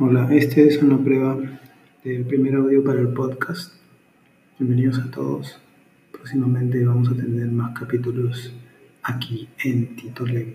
Hola, esta es una prueba del primer audio para el podcast. Bienvenidos a todos. Próximamente vamos a tener más capítulos aquí en Tito Levi.